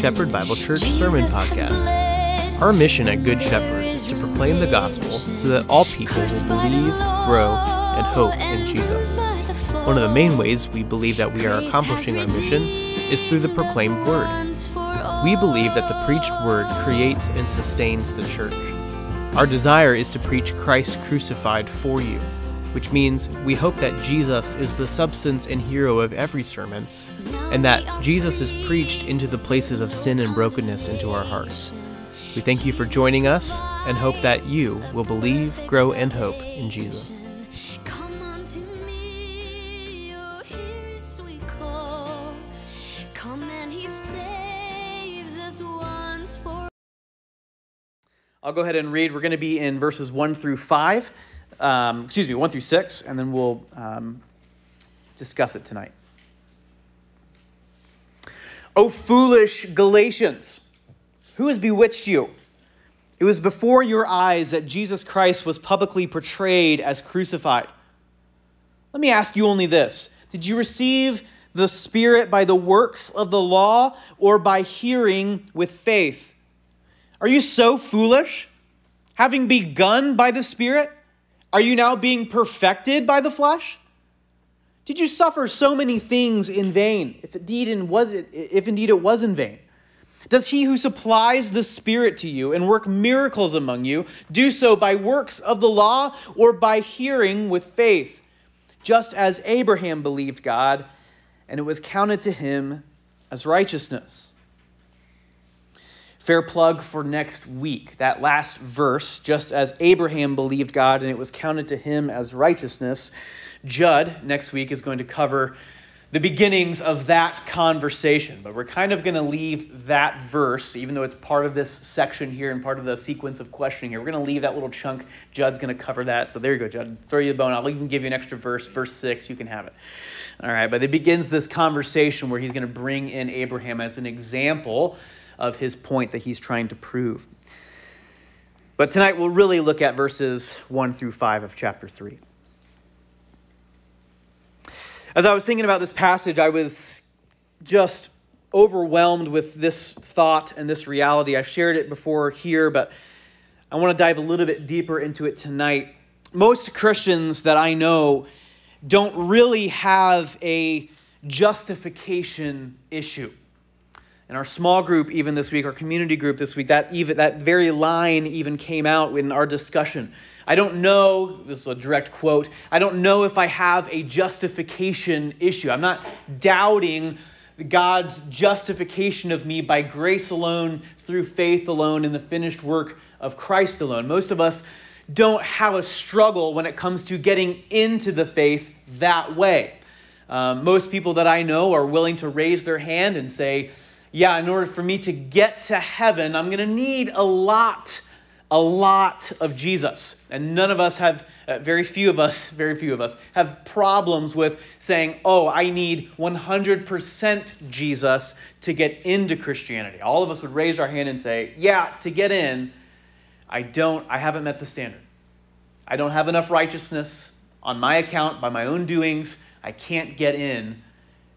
Shepherd Bible Church Sermon Podcast. Our mission at Good Shepherd is to proclaim the gospel so that all people will believe, grow, and hope in Jesus. One of the main ways we believe that we are accomplishing our mission is through the proclaimed word. We believe that the preached word creates and sustains the church. Our desire is to preach Christ crucified for you, which means we hope that Jesus is the substance and hero of every sermon and that Jesus is preached into the places of sin and brokenness into our hearts. We thank you for joining us and hope that you will believe, grow, and hope in Jesus. I'll go ahead and read. We're going to be in verses 1 through 5, um, excuse me, 1 through 6, and then we'll um, discuss it tonight. O foolish Galatians, who has bewitched you? It was before your eyes that Jesus Christ was publicly portrayed as crucified. Let me ask you only this Did you receive the Spirit by the works of the law or by hearing with faith? Are you so foolish? Having begun by the Spirit, are you now being perfected by the flesh? Did you suffer so many things in vain, if indeed, it was, if indeed it was in vain? Does he who supplies the Spirit to you and work miracles among you do so by works of the law or by hearing with faith? Just as Abraham believed God, and it was counted to him as righteousness. Fair plug for next week. That last verse, just as Abraham believed God, and it was counted to him as righteousness. Judd next week is going to cover the beginnings of that conversation. But we're kind of going to leave that verse, even though it's part of this section here and part of the sequence of questioning here. We're going to leave that little chunk. Judd's going to cover that. So there you go, Judd. Throw you the bone. I'll even give you an extra verse, verse 6. You can have it. All right, but it begins this conversation where he's going to bring in Abraham as an example of his point that he's trying to prove. But tonight we'll really look at verses 1 through 5 of chapter 3. As I was thinking about this passage, I was just overwhelmed with this thought and this reality. I've shared it before here, but I want to dive a little bit deeper into it tonight. Most Christians that I know don't really have a justification issue. In our small group, even this week, our community group this week, that even that very line even came out in our discussion. I don't know, this is a direct quote, I don't know if I have a justification issue. I'm not doubting God's justification of me by grace alone, through faith alone, in the finished work of Christ alone. Most of us don't have a struggle when it comes to getting into the faith that way. Um, most people that I know are willing to raise their hand and say, Yeah, in order for me to get to heaven, I'm going to need a lot a lot of Jesus. And none of us have, uh, very few of us, very few of us, have problems with saying, oh, I need 100% Jesus to get into Christianity. All of us would raise our hand and say, yeah, to get in, I don't, I haven't met the standard. I don't have enough righteousness on my account by my own doings. I can't get in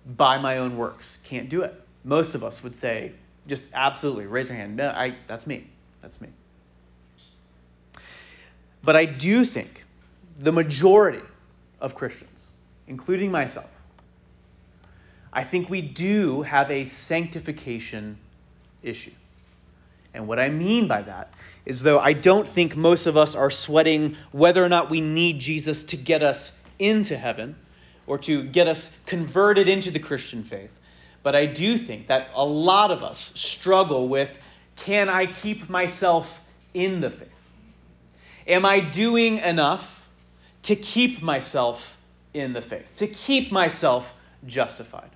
by my own works. Can't do it. Most of us would say, just absolutely raise your hand. No, I, that's me. That's me. But I do think the majority of Christians, including myself, I think we do have a sanctification issue. And what I mean by that is, though I don't think most of us are sweating whether or not we need Jesus to get us into heaven or to get us converted into the Christian faith, but I do think that a lot of us struggle with can I keep myself in the faith? Am I doing enough to keep myself in the faith, to keep myself justified?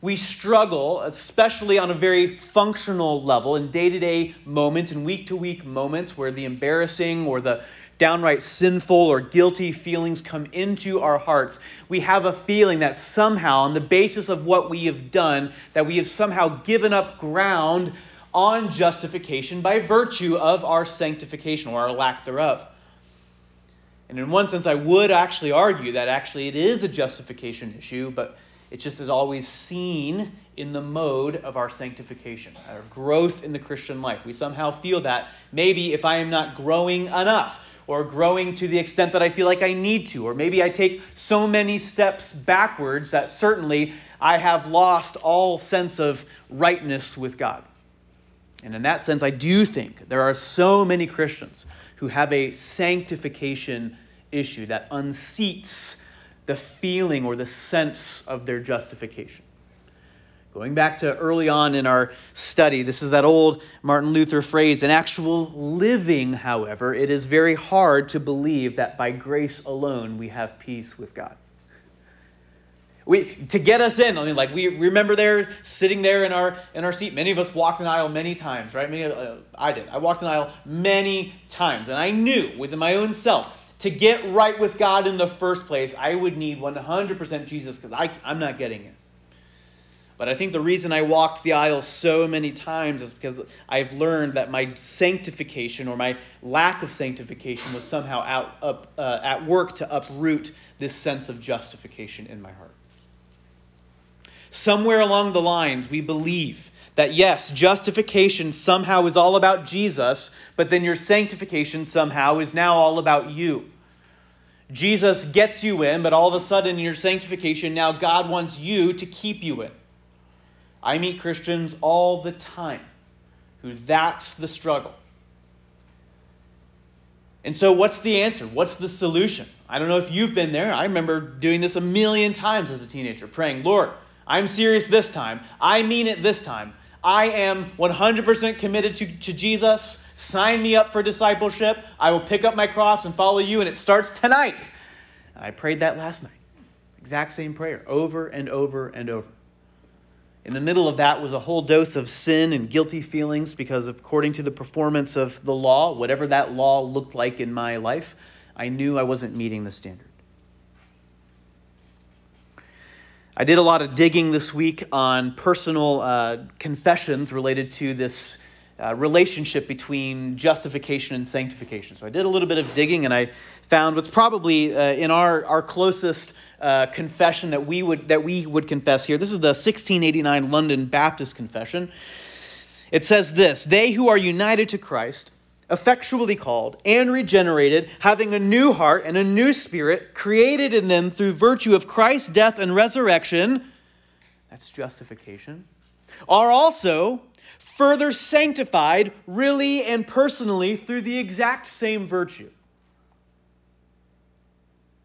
We struggle, especially on a very functional level, in day to day moments, in week to week moments, where the embarrassing or the downright sinful or guilty feelings come into our hearts. We have a feeling that somehow, on the basis of what we have done, that we have somehow given up ground on justification by virtue of our sanctification or our lack thereof. And in one sense, I would actually argue that actually it is a justification issue, but It just is always seen in the mode of our sanctification, our growth in the Christian life. We somehow feel that maybe if I am not growing enough, or growing to the extent that I feel like I need to, or maybe I take so many steps backwards that certainly I have lost all sense of rightness with God. And in that sense, I do think there are so many Christians who have a sanctification issue that unseats the feeling or the sense of their justification. Going back to early on in our study, this is that old Martin Luther phrase. In actual living, however, it is very hard to believe that by grace alone we have peace with God. We, to get us in, I mean, like we remember there sitting there in our in our seat. Many of us walked an aisle many times, right? Many, uh, I did. I walked an aisle many times, and I knew within my own self to get right with God in the first place, I would need 100% Jesus because I'm not getting it. But I think the reason I walked the aisle so many times is because I've learned that my sanctification or my lack of sanctification was somehow out, up, uh, at work to uproot this sense of justification in my heart. Somewhere along the lines, we believe that yes, justification somehow is all about Jesus, but then your sanctification somehow is now all about you. Jesus gets you in, but all of a sudden in your sanctification, now God wants you to keep you in. I meet Christians all the time who that's the struggle. And so, what's the answer? What's the solution? I don't know if you've been there. I remember doing this a million times as a teenager, praying, Lord, I'm serious this time. I mean it this time. I am 100% committed to, to Jesus. Sign me up for discipleship. I will pick up my cross and follow you, and it starts tonight. And I prayed that last night. Exact same prayer, over and over and over. In the middle of that was a whole dose of sin and guilty feelings because, according to the performance of the law, whatever that law looked like in my life, I knew I wasn't meeting the standard. I did a lot of digging this week on personal uh, confessions related to this uh, relationship between justification and sanctification. So I did a little bit of digging and I found what's probably uh, in our, our closest uh, confession that we would that we would confess here. This is the 1689 London Baptist Confession. It says this: They who are united to Christ, effectually called and regenerated, having a new heart and a new spirit, created in them through virtue of Christ's death and resurrection. That's justification. Are also further sanctified, really and personally, through the exact same virtue.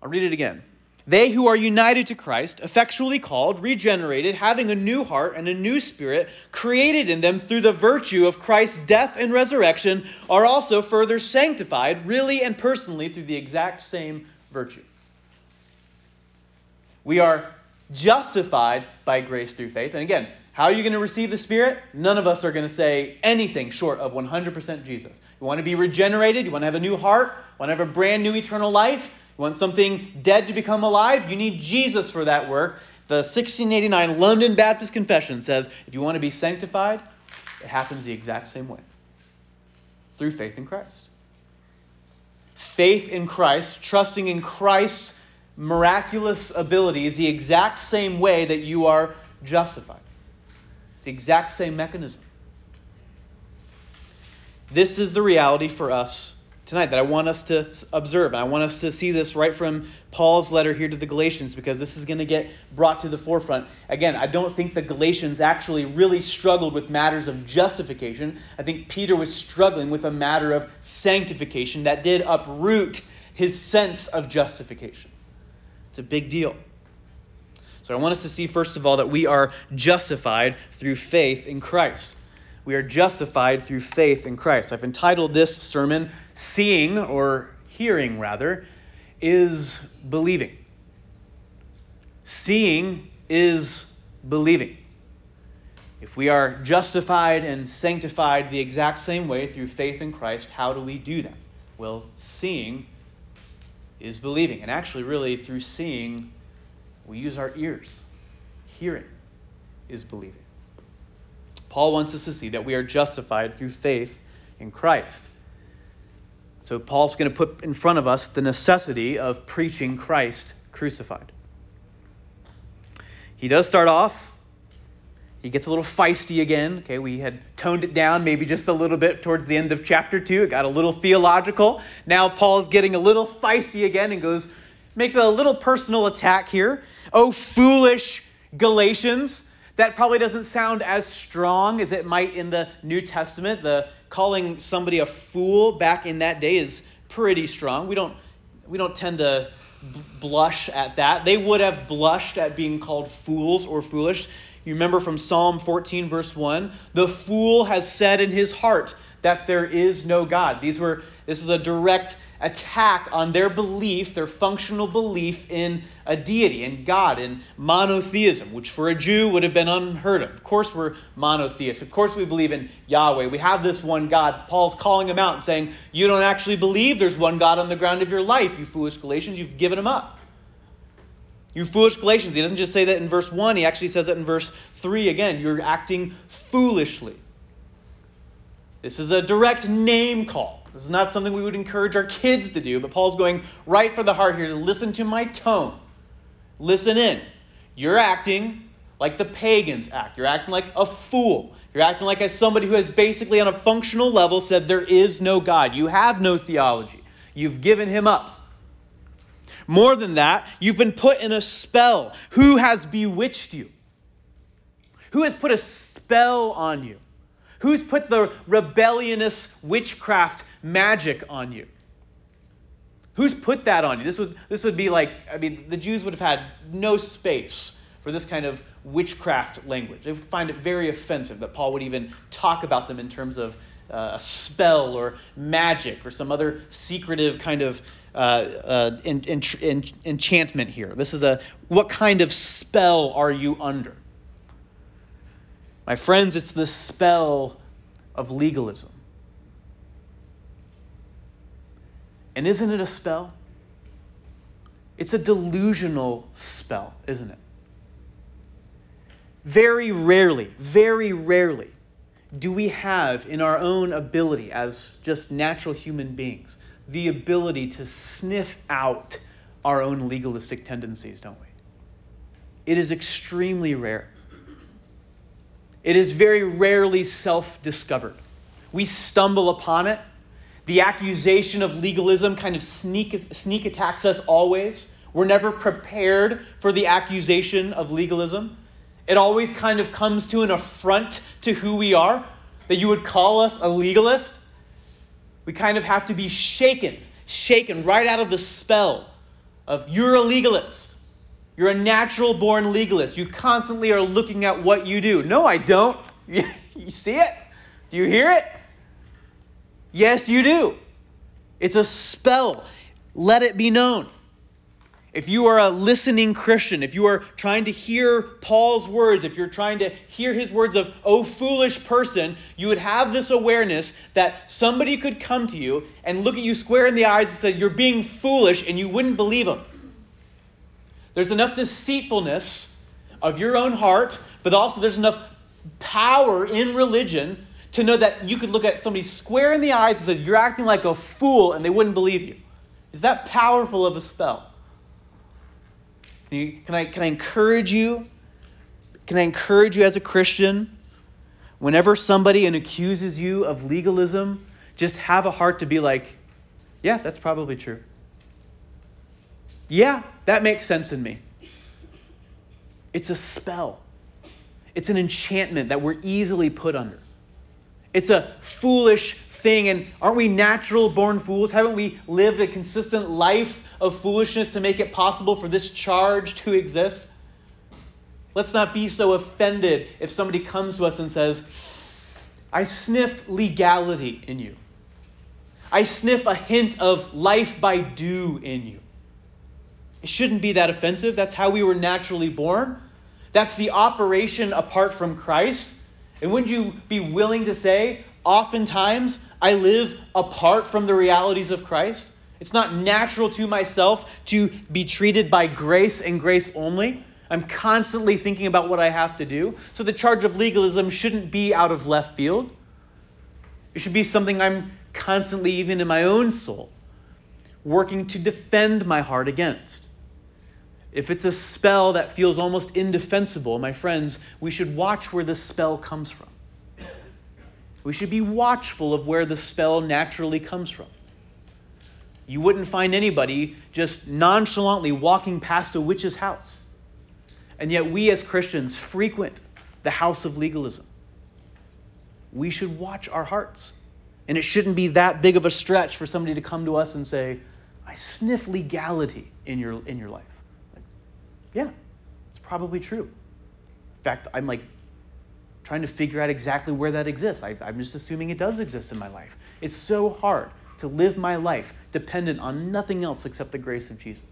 I'll read it again. They who are united to Christ, effectually called, regenerated, having a new heart and a new spirit, created in them through the virtue of Christ's death and resurrection, are also further sanctified, really and personally, through the exact same virtue. We are justified by grace through faith. And again, how are you going to receive the Spirit? None of us are going to say anything short of 100% Jesus. You want to be regenerated? You want to have a new heart? You want to have a brand new eternal life? You want something dead to become alive? You need Jesus for that work. The 1689 London Baptist Confession says if you want to be sanctified, it happens the exact same way through faith in Christ. Faith in Christ, trusting in Christ's miraculous ability, is the exact same way that you are justified. It's the exact same mechanism. This is the reality for us tonight that I want us to observe. And I want us to see this right from Paul's letter here to the Galatians because this is going to get brought to the forefront. Again, I don't think the Galatians actually really struggled with matters of justification. I think Peter was struggling with a matter of sanctification that did uproot his sense of justification. It's a big deal. So I want us to see, first of all, that we are justified through faith in Christ. We are justified through faith in Christ. I've entitled this sermon, Seeing, or Hearing rather, is Believing. Seeing is believing. If we are justified and sanctified the exact same way through faith in Christ, how do we do that? Well, seeing is believing. And actually, really, through seeing, we use our ears. Hearing is believing. Paul wants us to see that we are justified through faith in Christ. So Paul's going to put in front of us the necessity of preaching Christ crucified. he does start off. He gets a little feisty again. Okay, we had toned it down maybe just a little bit towards the end of chapter 2. It got a little theological. Now Paul's getting a little feisty again and goes makes a little personal attack here. Oh foolish Galatians. That probably doesn't sound as strong as it might in the New Testament. The calling somebody a fool back in that day is pretty strong. We don't we don't tend to blush at that. They would have blushed at being called fools or foolish. You remember from Psalm 14, verse 1 the fool has said in his heart that there is no God. These were, this is a direct attack on their belief, their functional belief in a deity, in God, in monotheism, which for a Jew would have been unheard of. Of course, we're monotheists. Of course, we believe in Yahweh. We have this one God. Paul's calling them out and saying, You don't actually believe there's one God on the ground of your life, you foolish Galatians. You've given him up. You foolish Galatians. He doesn't just say that in verse 1, he actually says that in verse 3 again. You're acting foolishly. This is a direct name call. This is not something we would encourage our kids to do, but Paul's going right for the heart here to listen to my tone. Listen in. You're acting like the pagans act. You're acting like a fool. You're acting like as somebody who has basically, on a functional level, said there is no God. You have no theology. You've given him up. More than that, you've been put in a spell. Who has bewitched you? Who has put a spell on you? Who's put the rebellious witchcraft magic on you? Who's put that on you? This would, this would be like, I mean, the Jews would have had no space for this kind of witchcraft language. They would find it very offensive that Paul would even talk about them in terms of uh, a spell or magic or some other secretive kind of uh, uh, en- en- en- enchantment here. This is a what kind of spell are you under? My friends, it's the spell of legalism. And isn't it a spell? It's a delusional spell, isn't it? Very rarely, very rarely do we have in our own ability as just natural human beings the ability to sniff out our own legalistic tendencies, don't we? It is extremely rare. It is very rarely self discovered. We stumble upon it the accusation of legalism kind of sneak, sneak attacks us always. We're never prepared for the accusation of legalism. It always kind of comes to an affront to who we are, that you would call us a legalist. We kind of have to be shaken, shaken right out of the spell of you're a legalist. You're a natural born legalist. You constantly are looking at what you do. No, I don't. You see it? Do you hear it? Yes, you do. It's a spell. Let it be known. If you are a listening Christian, if you are trying to hear Paul's words, if you're trying to hear his words of, oh, foolish person, you would have this awareness that somebody could come to you and look at you square in the eyes and say, you're being foolish, and you wouldn't believe him. There's enough deceitfulness of your own heart, but also there's enough power in religion to know that you could look at somebody square in the eyes and say, You're acting like a fool, and they wouldn't believe you. Is that powerful of a spell? Can I, can I encourage you? Can I encourage you as a Christian? Whenever somebody accuses you of legalism, just have a heart to be like, yeah, that's probably true. Yeah, that makes sense in me. It's a spell, it's an enchantment that we're easily put under. It's a foolish thing. And aren't we natural born fools? Haven't we lived a consistent life of foolishness to make it possible for this charge to exist? Let's not be so offended if somebody comes to us and says, I sniff legality in you. I sniff a hint of life by do in you. It shouldn't be that offensive. That's how we were naturally born. That's the operation apart from Christ. And wouldn't you be willing to say, oftentimes I live apart from the realities of Christ? It's not natural to myself to be treated by grace and grace only. I'm constantly thinking about what I have to do. So the charge of legalism shouldn't be out of left field. It should be something I'm constantly, even in my own soul, working to defend my heart against. If it's a spell that feels almost indefensible, my friends, we should watch where the spell comes from. We should be watchful of where the spell naturally comes from. You wouldn't find anybody just nonchalantly walking past a witch's house. And yet, we as Christians frequent the house of legalism. We should watch our hearts. And it shouldn't be that big of a stretch for somebody to come to us and say, I sniff legality in your, in your life. Yeah, it's probably true. In fact, I'm like trying to figure out exactly where that exists. I, I'm just assuming it does exist in my life. It's so hard to live my life dependent on nothing else except the grace of Jesus.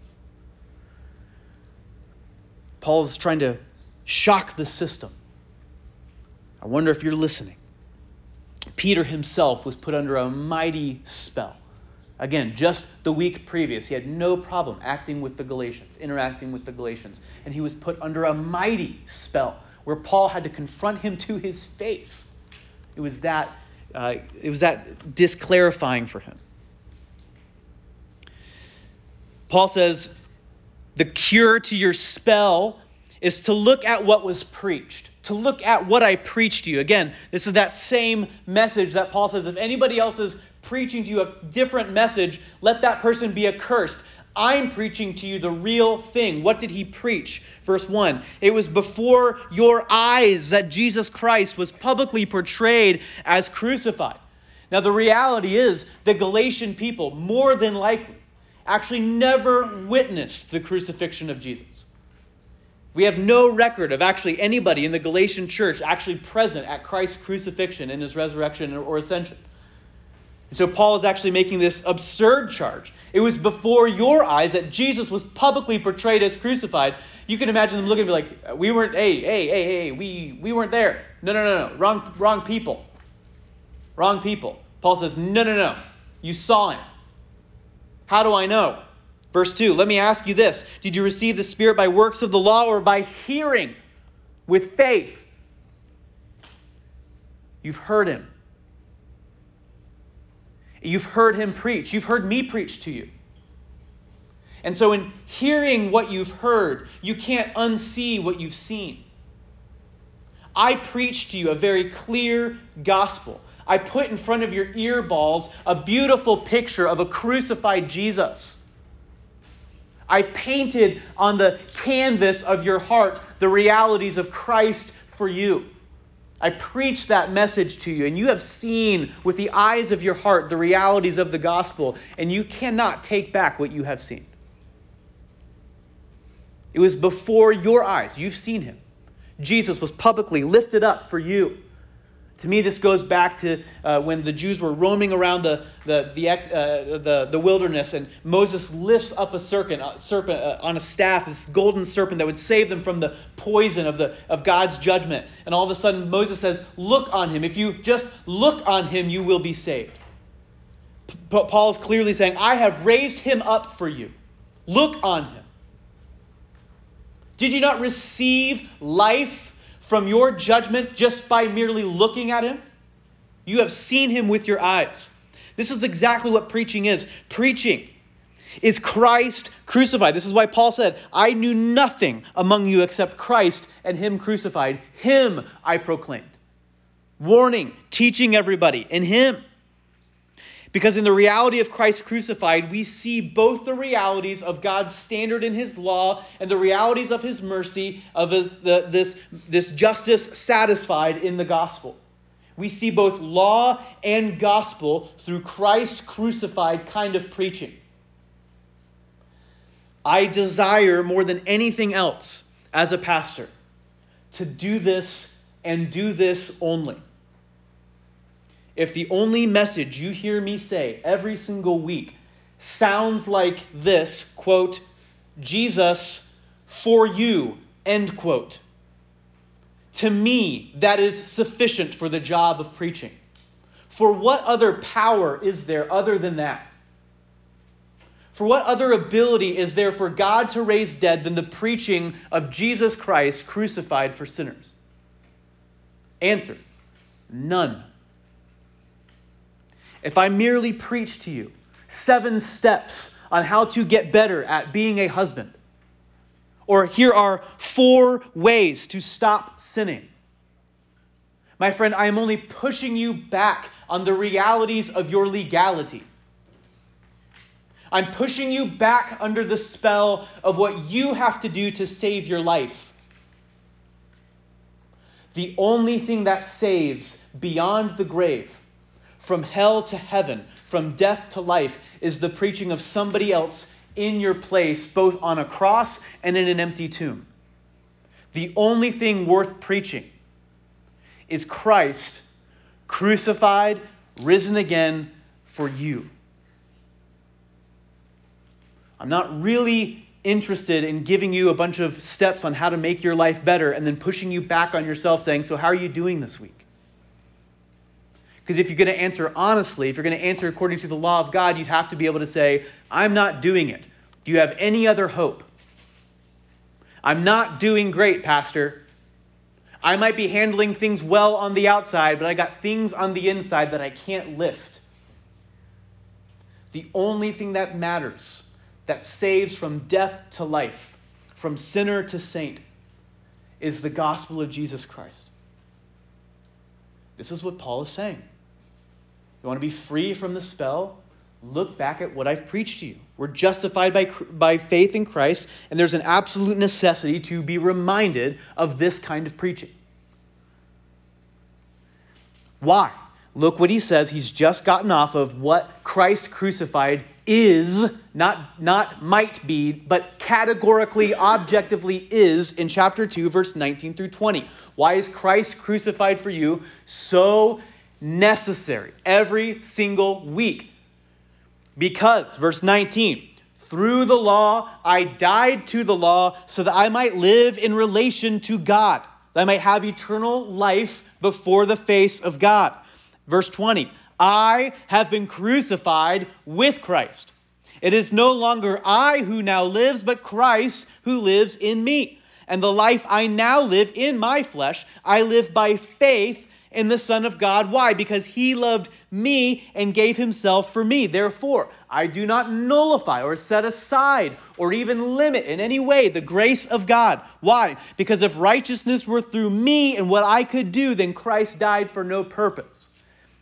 Paul is trying to shock the system. I wonder if you're listening. Peter himself was put under a mighty spell. Again, just the week previous, he had no problem acting with the Galatians, interacting with the Galatians. And he was put under a mighty spell where Paul had to confront him to his face. It was that, uh, it was that disclarifying for him. Paul says, the cure to your spell is to look at what was preached, to look at what I preached to you. Again, this is that same message that Paul says if anybody else is preaching to you a different message, let that person be accursed. I'm preaching to you the real thing. What did he preach? Verse 1 It was before your eyes that Jesus Christ was publicly portrayed as crucified. Now, the reality is, the Galatian people, more than likely, actually never witnessed the crucifixion of Jesus. We have no record of actually anybody in the Galatian church actually present at Christ's crucifixion and his resurrection or ascension. And so Paul is actually making this absurd charge. It was before your eyes that Jesus was publicly portrayed as crucified. You can imagine them looking at me like, we weren't, hey, hey, hey, hey, we, we weren't there. No, no, no, no. Wrong, wrong people. Wrong people. Paul says, no, no, no. You saw him. How do I know? Verse 2 Let me ask you this Did you receive the Spirit by works of the law or by hearing with faith? You've heard him. You've heard him preach. You've heard me preach to you. And so, in hearing what you've heard, you can't unsee what you've seen. I preached to you a very clear gospel. I put in front of your earballs a beautiful picture of a crucified Jesus. I painted on the canvas of your heart the realities of Christ for you. I preached that message to you, and you have seen with the eyes of your heart the realities of the gospel, and you cannot take back what you have seen. It was before your eyes. You've seen him. Jesus was publicly lifted up for you. To me, this goes back to uh, when the Jews were roaming around the, the, the, uh, the, the, wilderness, and Moses lifts up a serpent, a serpent uh, on a staff, this golden serpent that would save them from the poison of, the, of God's judgment. And all of a sudden, Moses says, Look on him. If you just look on him, you will be saved. P- Paul is clearly saying, I have raised him up for you. Look on him. Did you not receive life from your judgment just by merely looking at him? You have seen him with your eyes. This is exactly what preaching is. Preaching is Christ crucified. This is why Paul said, I knew nothing among you except Christ and him crucified. Him I proclaimed. Warning, teaching everybody in him. Because in the reality of Christ crucified, we see both the realities of God's standard in His law and the realities of His mercy, of the, this, this justice satisfied in the gospel. We see both law and gospel through Christ crucified kind of preaching. I desire more than anything else as a pastor to do this and do this only if the only message you hear me say every single week sounds like this quote, Jesus for you, end quote, to me, that is sufficient for the job of preaching. For what other power is there other than that? For what other ability is there for God to raise dead than the preaching of Jesus Christ crucified for sinners? Answer None if I merely preach to you seven steps on how to get better at being a husband, Or here are four ways to stop sinning. My friend, I am only pushing you back on the realities of your legality. I'm pushing you back under the spell of what you have to do to save your life. The only thing that saves beyond the grave, from hell to heaven, from death to life, is the preaching of somebody else in your place, both on a cross and in an empty tomb. The only thing worth preaching is Christ crucified, risen again for you. I'm not really interested in giving you a bunch of steps on how to make your life better and then pushing you back on yourself saying, So, how are you doing this week? Because if you're going to answer honestly, if you're going to answer according to the law of God, you'd have to be able to say, I'm not doing it. Do you have any other hope? I'm not doing great, Pastor. I might be handling things well on the outside, but I got things on the inside that I can't lift. The only thing that matters, that saves from death to life, from sinner to saint, is the gospel of Jesus Christ. This is what Paul is saying. You want to be free from the spell? Look back at what I've preached to you. We're justified by, by faith in Christ, and there's an absolute necessity to be reminded of this kind of preaching. Why? Look what he says. He's just gotten off of what Christ crucified is, not, not might be, but categorically, objectively is in chapter 2, verse 19 through 20. Why is Christ crucified for you so necessary every single week? Because, verse 19, through the law I died to the law so that I might live in relation to God, that I might have eternal life before the face of God. Verse 20, I have been crucified with Christ. It is no longer I who now lives, but Christ who lives in me. And the life I now live in my flesh, I live by faith in the Son of God. Why? Because he loved me and gave himself for me. Therefore, I do not nullify or set aside or even limit in any way the grace of God. Why? Because if righteousness were through me and what I could do, then Christ died for no purpose.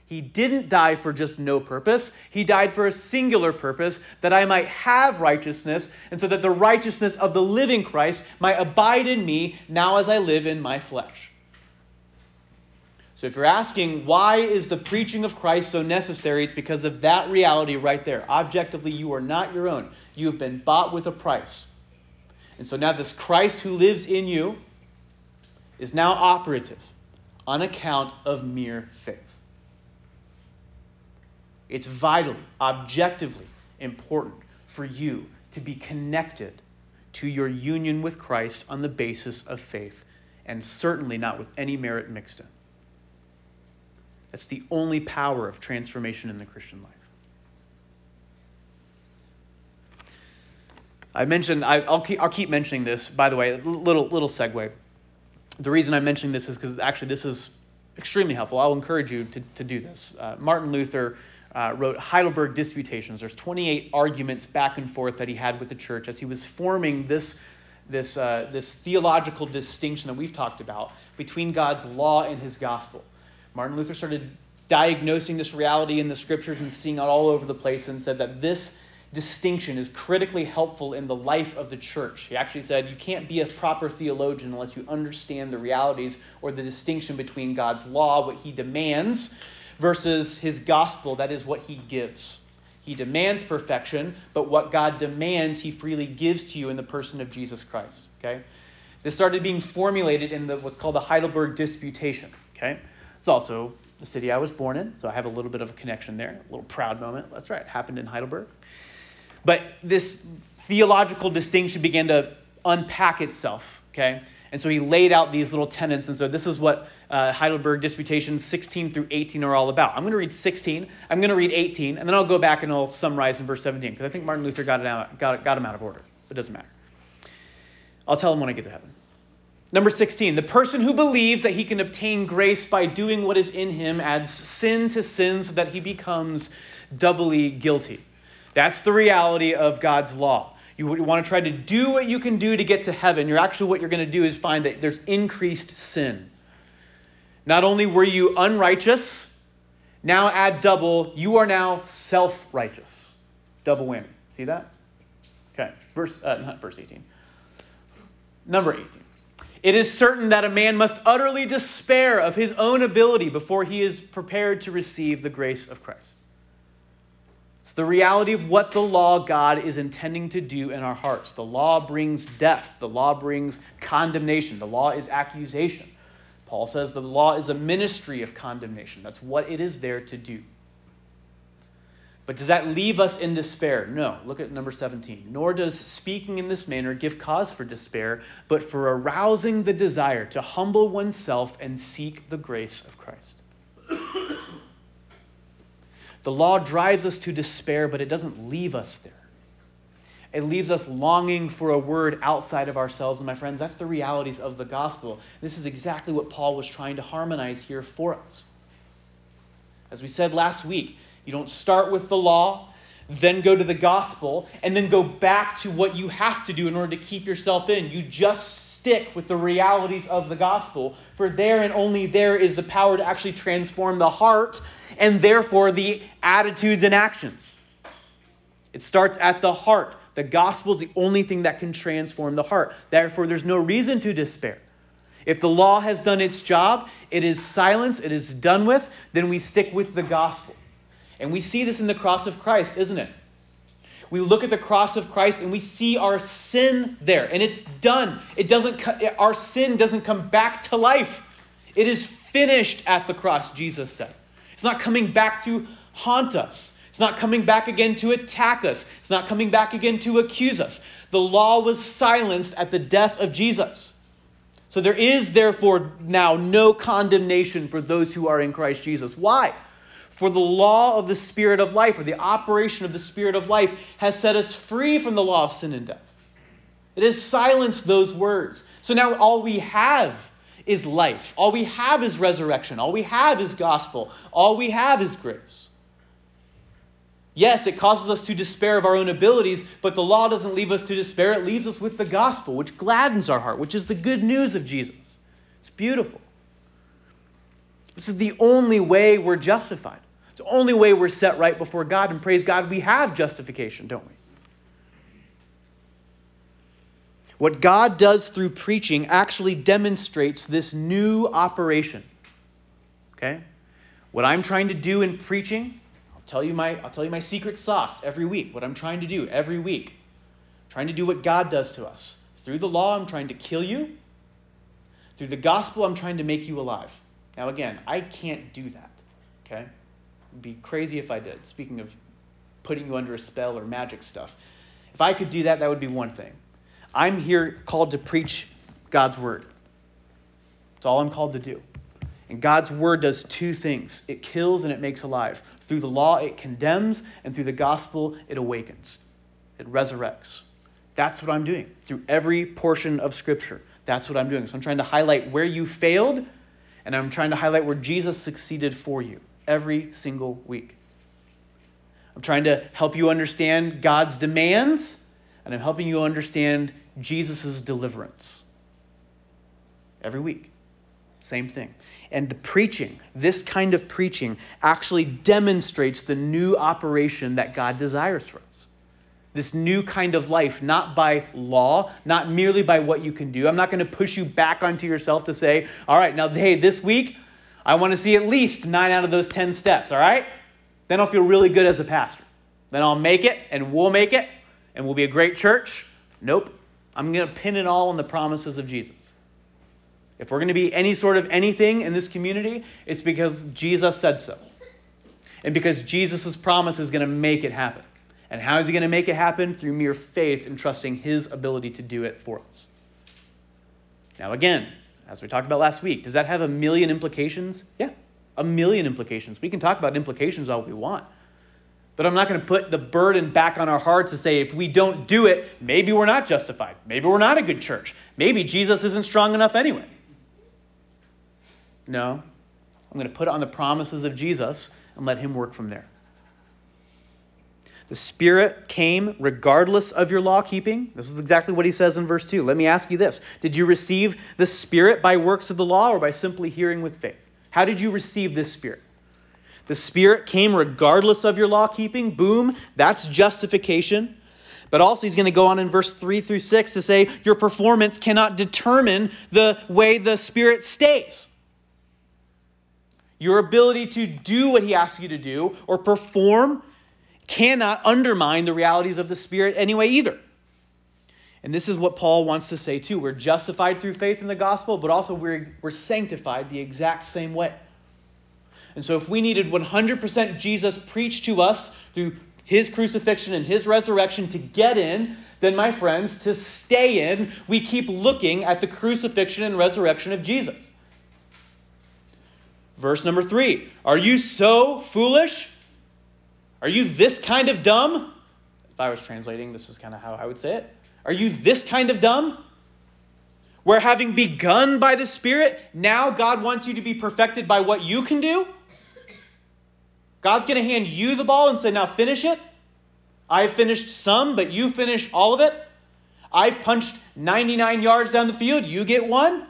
He didn't die for just no purpose. He died for a singular purpose, that I might have righteousness, and so that the righteousness of the living Christ might abide in me now as I live in my flesh. So if you're asking why is the preaching of Christ so necessary, it's because of that reality right there. Objectively, you are not your own. You have been bought with a price. And so now this Christ who lives in you is now operative on account of mere faith. It's vitally, objectively important for you to be connected to your union with Christ on the basis of faith, and certainly not with any merit mixed in. That's the only power of transformation in the Christian life. I mentioned, I, will keep, I'll keep mentioning this, by the way, little, little segue. The reason I'm mentioning this is because actually this is extremely helpful. I'll encourage you to, to do this. Uh, Martin Luther uh, wrote Heidelberg Disputations. There's 28 arguments back and forth that he had with the church as he was forming this, this, uh, this theological distinction that we've talked about between God's law and his gospel. Martin Luther started diagnosing this reality in the scriptures and seeing it all over the place and said that this distinction is critically helpful in the life of the church. He actually said you can't be a proper theologian unless you understand the realities or the distinction between God's law, what he demands, versus his gospel, that is what he gives. He demands perfection, but what God demands, he freely gives to you in the person of Jesus Christ. Okay? This started being formulated in the, what's called the Heidelberg Disputation. Okay? It's also the city I was born in, so I have a little bit of a connection there, a little proud moment. That's right, happened in Heidelberg. But this theological distinction began to unpack itself, okay? And so he laid out these little tenets, and so this is what uh, Heidelberg disputations 16 through 18 are all about. I'm going to read 16, I'm going to read 18, and then I'll go back and I'll summarize in verse 17, because I think Martin Luther got, it out, got, got him out of order. It doesn't matter. I'll tell him when I get to heaven. Number 16, the person who believes that he can obtain grace by doing what is in him adds sin to sin so that he becomes doubly guilty. That's the reality of God's law. You want to try to do what you can do to get to heaven. You're actually what you're going to do is find that there's increased sin. Not only were you unrighteous, now add double, you are now self righteous. Double whammy. See that? Okay, verse, uh, not verse 18. Number 18. It is certain that a man must utterly despair of his own ability before he is prepared to receive the grace of Christ. It's the reality of what the law God is intending to do in our hearts. The law brings death, the law brings condemnation, the law is accusation. Paul says the law is a ministry of condemnation. That's what it is there to do. But does that leave us in despair? No. Look at number 17. Nor does speaking in this manner give cause for despair, but for arousing the desire to humble oneself and seek the grace of Christ. the law drives us to despair, but it doesn't leave us there. It leaves us longing for a word outside of ourselves. And my friends, that's the realities of the gospel. This is exactly what Paul was trying to harmonize here for us. As we said last week, you don't start with the law, then go to the gospel, and then go back to what you have to do in order to keep yourself in. You just stick with the realities of the gospel, for there and only there is the power to actually transform the heart and therefore the attitudes and actions. It starts at the heart. The gospel is the only thing that can transform the heart. Therefore, there's no reason to despair. If the law has done its job, it is silenced, it is done with, then we stick with the gospel. And we see this in the cross of Christ, isn't it? We look at the cross of Christ and we see our sin there, and it's done. It doesn't our sin doesn't come back to life. It is finished at the cross, Jesus said. It's not coming back to haunt us. It's not coming back again to attack us. It's not coming back again to accuse us. The law was silenced at the death of Jesus. So there is therefore now no condemnation for those who are in Christ Jesus. Why? For the law of the Spirit of life, or the operation of the Spirit of life, has set us free from the law of sin and death. It has silenced those words. So now all we have is life. All we have is resurrection. All we have is gospel. All we have is grace. Yes, it causes us to despair of our own abilities, but the law doesn't leave us to despair. It leaves us with the gospel, which gladdens our heart, which is the good news of Jesus. It's beautiful. This is the only way we're justified. It's the only way we're set right before God. And praise God, we have justification, don't we? What God does through preaching actually demonstrates this new operation. Okay? What I'm trying to do in preaching I'll tell you my I'll tell you my secret sauce every week. What I'm trying to do every week. I'm trying to do what God does to us. Through the law, I'm trying to kill you. Through the gospel, I'm trying to make you alive. Now again, I can't do that. Okay? Be crazy if I did. Speaking of putting you under a spell or magic stuff. If I could do that, that would be one thing. I'm here called to preach God's word. It's all I'm called to do. And God's word does two things it kills and it makes alive. Through the law, it condemns, and through the gospel, it awakens, it resurrects. That's what I'm doing through every portion of Scripture. That's what I'm doing. So I'm trying to highlight where you failed, and I'm trying to highlight where Jesus succeeded for you every single week. I'm trying to help you understand God's demands, and I'm helping you understand Jesus' deliverance every week. Same thing. And the preaching, this kind of preaching, actually demonstrates the new operation that God desires for us. This new kind of life, not by law, not merely by what you can do. I'm not going to push you back onto yourself to say, all right, now, hey, this week, I want to see at least nine out of those 10 steps, all right? Then I'll feel really good as a pastor. Then I'll make it, and we'll make it, and we'll be a great church. Nope. I'm going to pin it all on the promises of Jesus. If we're going to be any sort of anything in this community, it's because Jesus said so. And because Jesus' promise is going to make it happen. And how is he going to make it happen? Through mere faith and trusting his ability to do it for us. Now, again, as we talked about last week, does that have a million implications? Yeah, a million implications. We can talk about implications all we want. But I'm not going to put the burden back on our hearts to say if we don't do it, maybe we're not justified. Maybe we're not a good church. Maybe Jesus isn't strong enough anyway. No. I'm going to put it on the promises of Jesus and let him work from there. The Spirit came regardless of your law keeping. This is exactly what he says in verse 2. Let me ask you this Did you receive the Spirit by works of the law or by simply hearing with faith? How did you receive this Spirit? The Spirit came regardless of your law keeping. Boom, that's justification. But also, he's going to go on in verse 3 through 6 to say your performance cannot determine the way the Spirit stays. Your ability to do what he asks you to do or perform cannot undermine the realities of the Spirit anyway, either. And this is what Paul wants to say too. We're justified through faith in the gospel, but also we're, we're sanctified the exact same way. And so, if we needed 100% Jesus preached to us through his crucifixion and his resurrection to get in, then, my friends, to stay in, we keep looking at the crucifixion and resurrection of Jesus. Verse number three Are you so foolish? Are you this kind of dumb? If I was translating, this is kind of how I would say it. Are you this kind of dumb? Where having begun by the Spirit, now God wants you to be perfected by what you can do? God's going to hand you the ball and say, now finish it. I've finished some, but you finish all of it. I've punched 99 yards down the field. You get one.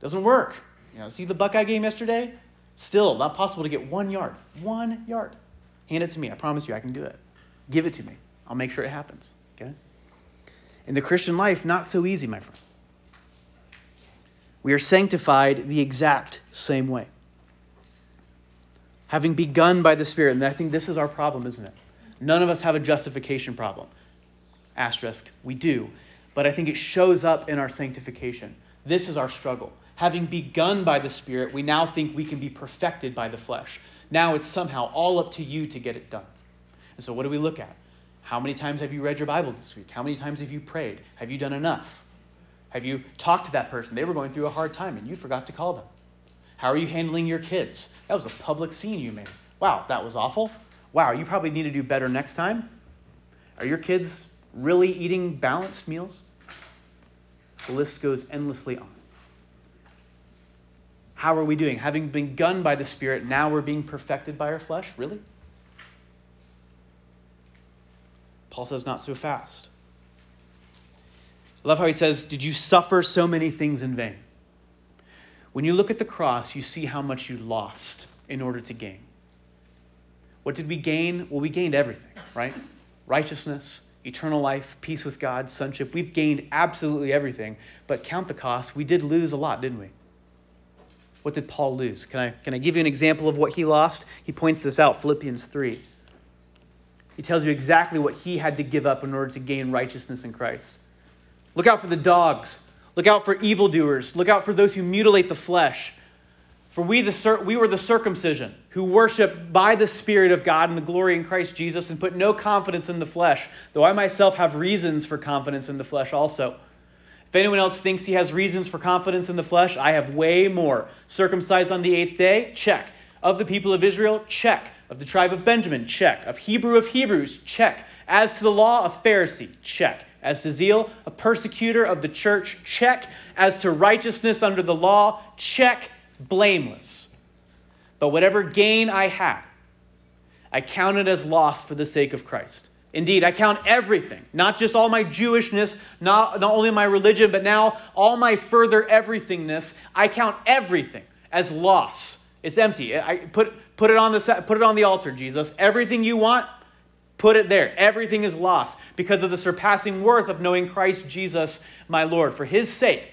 Doesn't work. You know, see the Buckeye game yesterday? Still not possible to get one yard. One yard. Hand it to me. I promise you I can do it. Give it to me. I'll make sure it happens. Okay? In the Christian life, not so easy, my friend. We are sanctified the exact same way having begun by the Spirit. And I think this is our problem, isn't it? None of us have a justification problem. Asterisk, we do. But I think it shows up in our sanctification. This is our struggle. Having begun by the Spirit, we now think we can be perfected by the flesh. Now it's somehow all up to you to get it done. And so, what do we look at? How many times have you read your Bible this week? How many times have you prayed? Have you done enough? Have you talked to that person? They were going through a hard time and you forgot to call them. How are you handling your kids? That was a public scene you made. Wow, that was awful. Wow, you probably need to do better next time. Are your kids really eating balanced meals? The list goes endlessly on. How are we doing? Having been begun by the Spirit, now we're being perfected by our flesh? Really? Paul says, not so fast. I love how he says, Did you suffer so many things in vain? When you look at the cross, you see how much you lost in order to gain. What did we gain? Well, we gained everything, right? Righteousness, eternal life, peace with God, sonship. We've gained absolutely everything, but count the cost. We did lose a lot, didn't we? What did Paul lose? Can I, can I give you an example of what he lost? He points this out, Philippians 3. He tells you exactly what he had to give up in order to gain righteousness in Christ. Look out for the dogs Look out for evildoers. Look out for those who mutilate the flesh. For we, the, we were the circumcision who worship by the Spirit of God and the glory in Christ Jesus and put no confidence in the flesh, though I myself have reasons for confidence in the flesh also. If anyone else thinks he has reasons for confidence in the flesh, I have way more. Circumcised on the eighth day? Check. Of the people of Israel? Check. Of the tribe of Benjamin? Check. Of Hebrew of Hebrews? Check. As to the law, a Pharisee? Check. As to zeal, a persecutor of the church, check. As to righteousness under the law, check. Blameless. But whatever gain I had, I counted as loss for the sake of Christ. Indeed, I count everything, not just all my Jewishness, not, not only my religion, but now all my further everythingness. I count everything as loss. It's empty. I put, put, it on the, put it on the altar, Jesus. Everything you want, Put it there. Everything is lost because of the surpassing worth of knowing Christ Jesus, my Lord. For his sake,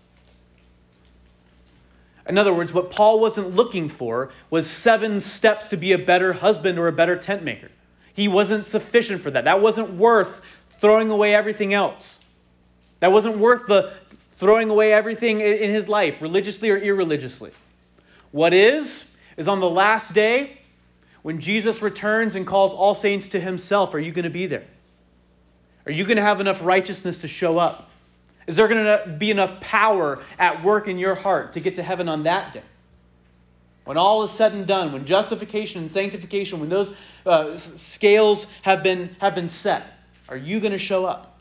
In other words, what Paul wasn't looking for was seven steps to be a better husband or a better tent maker. He wasn't sufficient for that. That wasn't worth throwing away everything else. That wasn't worth the throwing away everything in his life, religiously or irreligiously. What is, is on the last day, when Jesus returns and calls all saints to himself, are you going to be there? Are you going to have enough righteousness to show up? Is there going to be enough power at work in your heart to get to heaven on that day? When all is said and done, when justification and sanctification, when those uh, scales have been, have been set, are you going to show up?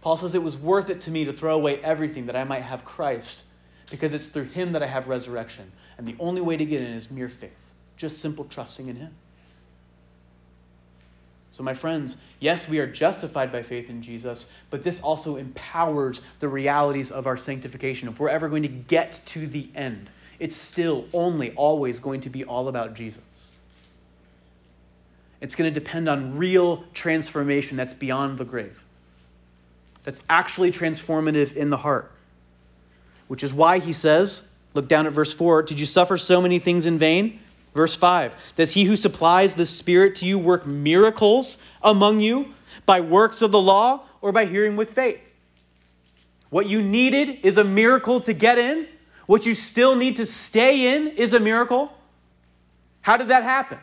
Paul says, It was worth it to me to throw away everything that I might have Christ, because it's through him that I have resurrection. And the only way to get in is mere faith, just simple trusting in him. So, my friends, yes, we are justified by faith in Jesus, but this also empowers the realities of our sanctification. If we're ever going to get to the end, it's still only always going to be all about Jesus. It's going to depend on real transformation that's beyond the grave that's actually transformative in the heart. Which is why he says, look down at verse 4 Did you suffer so many things in vain? Verse 5 Does he who supplies the Spirit to you work miracles among you by works of the law or by hearing with faith? What you needed is a miracle to get in. What you still need to stay in is a miracle. How did that happen?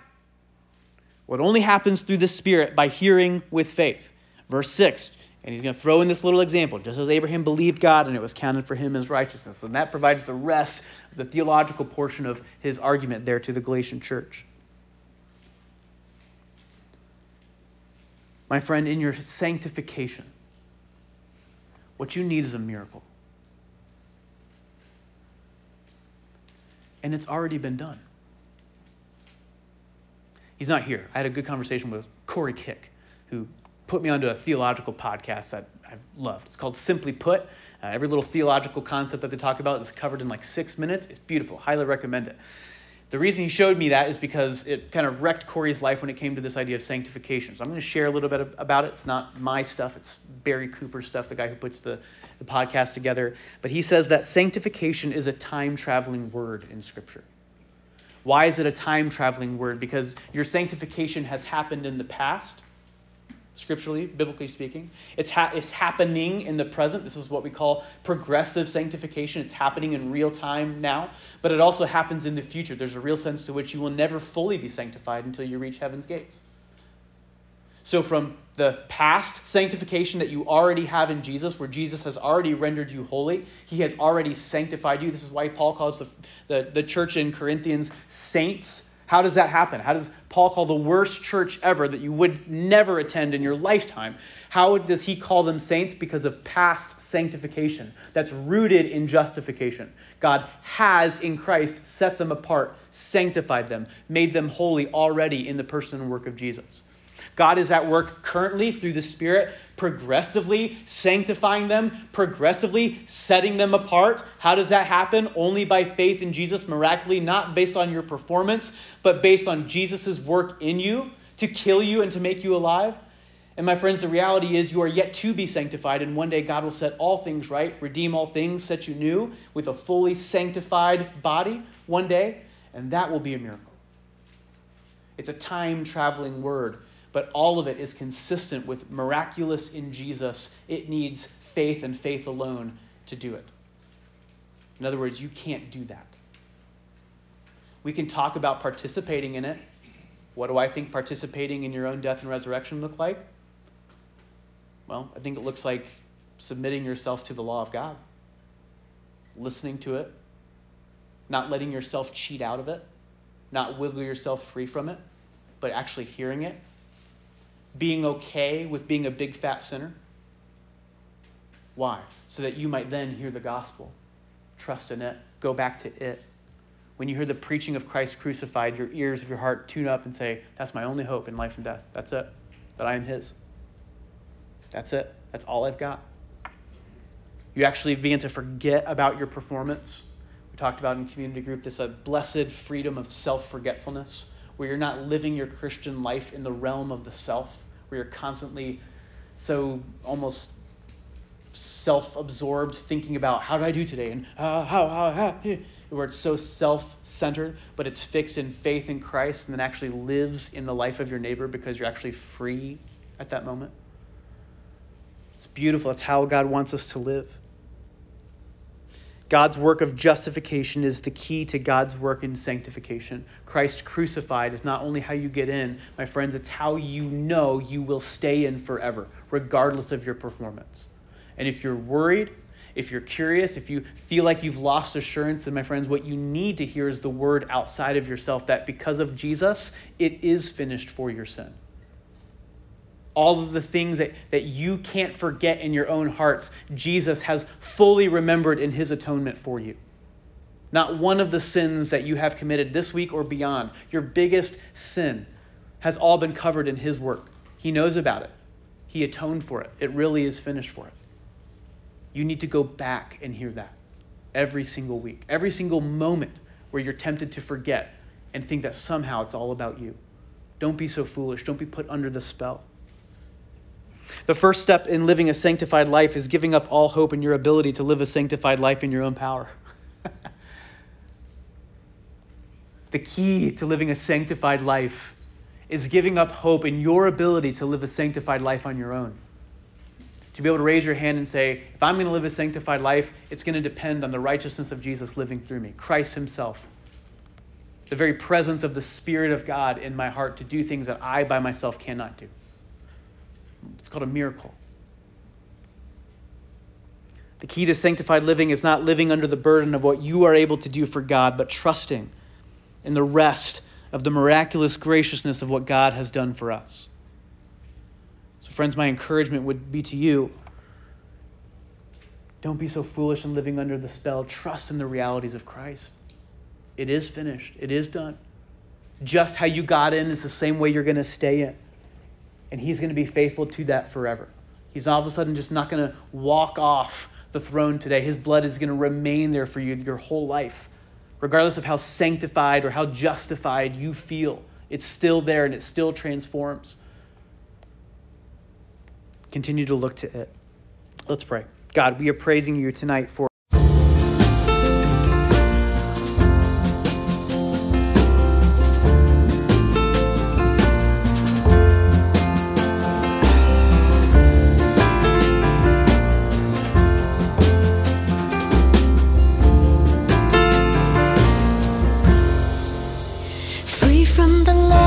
What well, only happens through the Spirit by hearing with faith. Verse 6 and he's going to throw in this little example, just as Abraham believed God and it was counted for him as righteousness. And that provides the rest the theological portion of his argument there to the Galatian church. My friend, in your sanctification, what you need is a miracle. And it's already been done. He's not here. I had a good conversation with Corey Kick, who put me onto a theological podcast that I've loved. It's called Simply Put. Uh, every little theological concept that they talk about is covered in like six minutes. It's beautiful. Highly recommend it. The reason he showed me that is because it kind of wrecked Corey's life when it came to this idea of sanctification. So I'm going to share a little bit about it. It's not my stuff, it's Barry Cooper stuff, the guy who puts the, the podcast together. But he says that sanctification is a time traveling word in Scripture. Why is it a time traveling word? Because your sanctification has happened in the past scripturally, biblically speaking. It's, ha- it's happening in the present. This is what we call progressive sanctification. It's happening in real time now, but it also happens in the future. There's a real sense to which you will never fully be sanctified until you reach heaven's gates. So, from the past sanctification that you already have in Jesus, where Jesus has already rendered you holy, he has already sanctified you. This is why Paul calls the, the, the church in Corinthians saints how does that happen? How does Paul call the worst church ever that you would never attend in your lifetime? How does he call them saints? Because of past sanctification that's rooted in justification. God has in Christ set them apart, sanctified them, made them holy already in the person and work of Jesus. God is at work currently through the Spirit, progressively sanctifying them, progressively setting them apart. How does that happen? Only by faith in Jesus, miraculously, not based on your performance, but based on Jesus' work in you to kill you and to make you alive. And my friends, the reality is you are yet to be sanctified, and one day God will set all things right, redeem all things, set you new with a fully sanctified body one day, and that will be a miracle. It's a time traveling word but all of it is consistent with miraculous in Jesus. It needs faith and faith alone to do it. In other words, you can't do that. We can talk about participating in it. What do I think participating in your own death and resurrection look like? Well, I think it looks like submitting yourself to the law of God, listening to it, not letting yourself cheat out of it, not wiggle yourself free from it, but actually hearing it being okay with being a big fat sinner? Why? So that you might then hear the gospel, trust in it, go back to it. When you hear the preaching of Christ crucified, your ears of your heart tune up and say, That's my only hope in life and death. That's it. That I am His. That's it. That's all I've got. You actually begin to forget about your performance. We talked about in community group this a blessed freedom of self forgetfulness where you're not living your Christian life in the realm of the self, where you're constantly so almost self absorbed thinking about how did I do today and uh, how, how, how, where it's so self centered, but it's fixed in faith in Christ and then actually lives in the life of your neighbor because you're actually free at that moment. It's beautiful. It's how God wants us to live. God's work of justification is the key to God's work in sanctification. Christ crucified is not only how you get in, my friends, it's how you know you will stay in forever, regardless of your performance. And if you're worried, if you're curious, if you feel like you've lost assurance, then my friends, what you need to hear is the word outside of yourself that because of Jesus, it is finished for your sin all of the things that, that you can't forget in your own hearts, Jesus has fully remembered in his atonement for you. Not one of the sins that you have committed this week or beyond, your biggest sin, has all been covered in his work. He knows about it, he atoned for it. It really is finished for it. You need to go back and hear that every single week, every single moment where you're tempted to forget and think that somehow it's all about you. Don't be so foolish. Don't be put under the spell. The first step in living a sanctified life is giving up all hope in your ability to live a sanctified life in your own power. the key to living a sanctified life is giving up hope in your ability to live a sanctified life on your own. To be able to raise your hand and say, if I'm going to live a sanctified life, it's going to depend on the righteousness of Jesus living through me, Christ Himself. The very presence of the Spirit of God in my heart to do things that I by myself cannot do. It's called a miracle. The key to sanctified living is not living under the burden of what you are able to do for God, but trusting in the rest of the miraculous graciousness of what God has done for us. So, friends, my encouragement would be to you don't be so foolish in living under the spell. Trust in the realities of Christ. It is finished, it is done. Just how you got in is the same way you're going to stay in and he's going to be faithful to that forever. He's all of a sudden just not going to walk off the throne today. His blood is going to remain there for you your whole life. Regardless of how sanctified or how justified you feel, it's still there and it still transforms. Continue to look to it. Let's pray. God, we are praising you tonight for. Come the he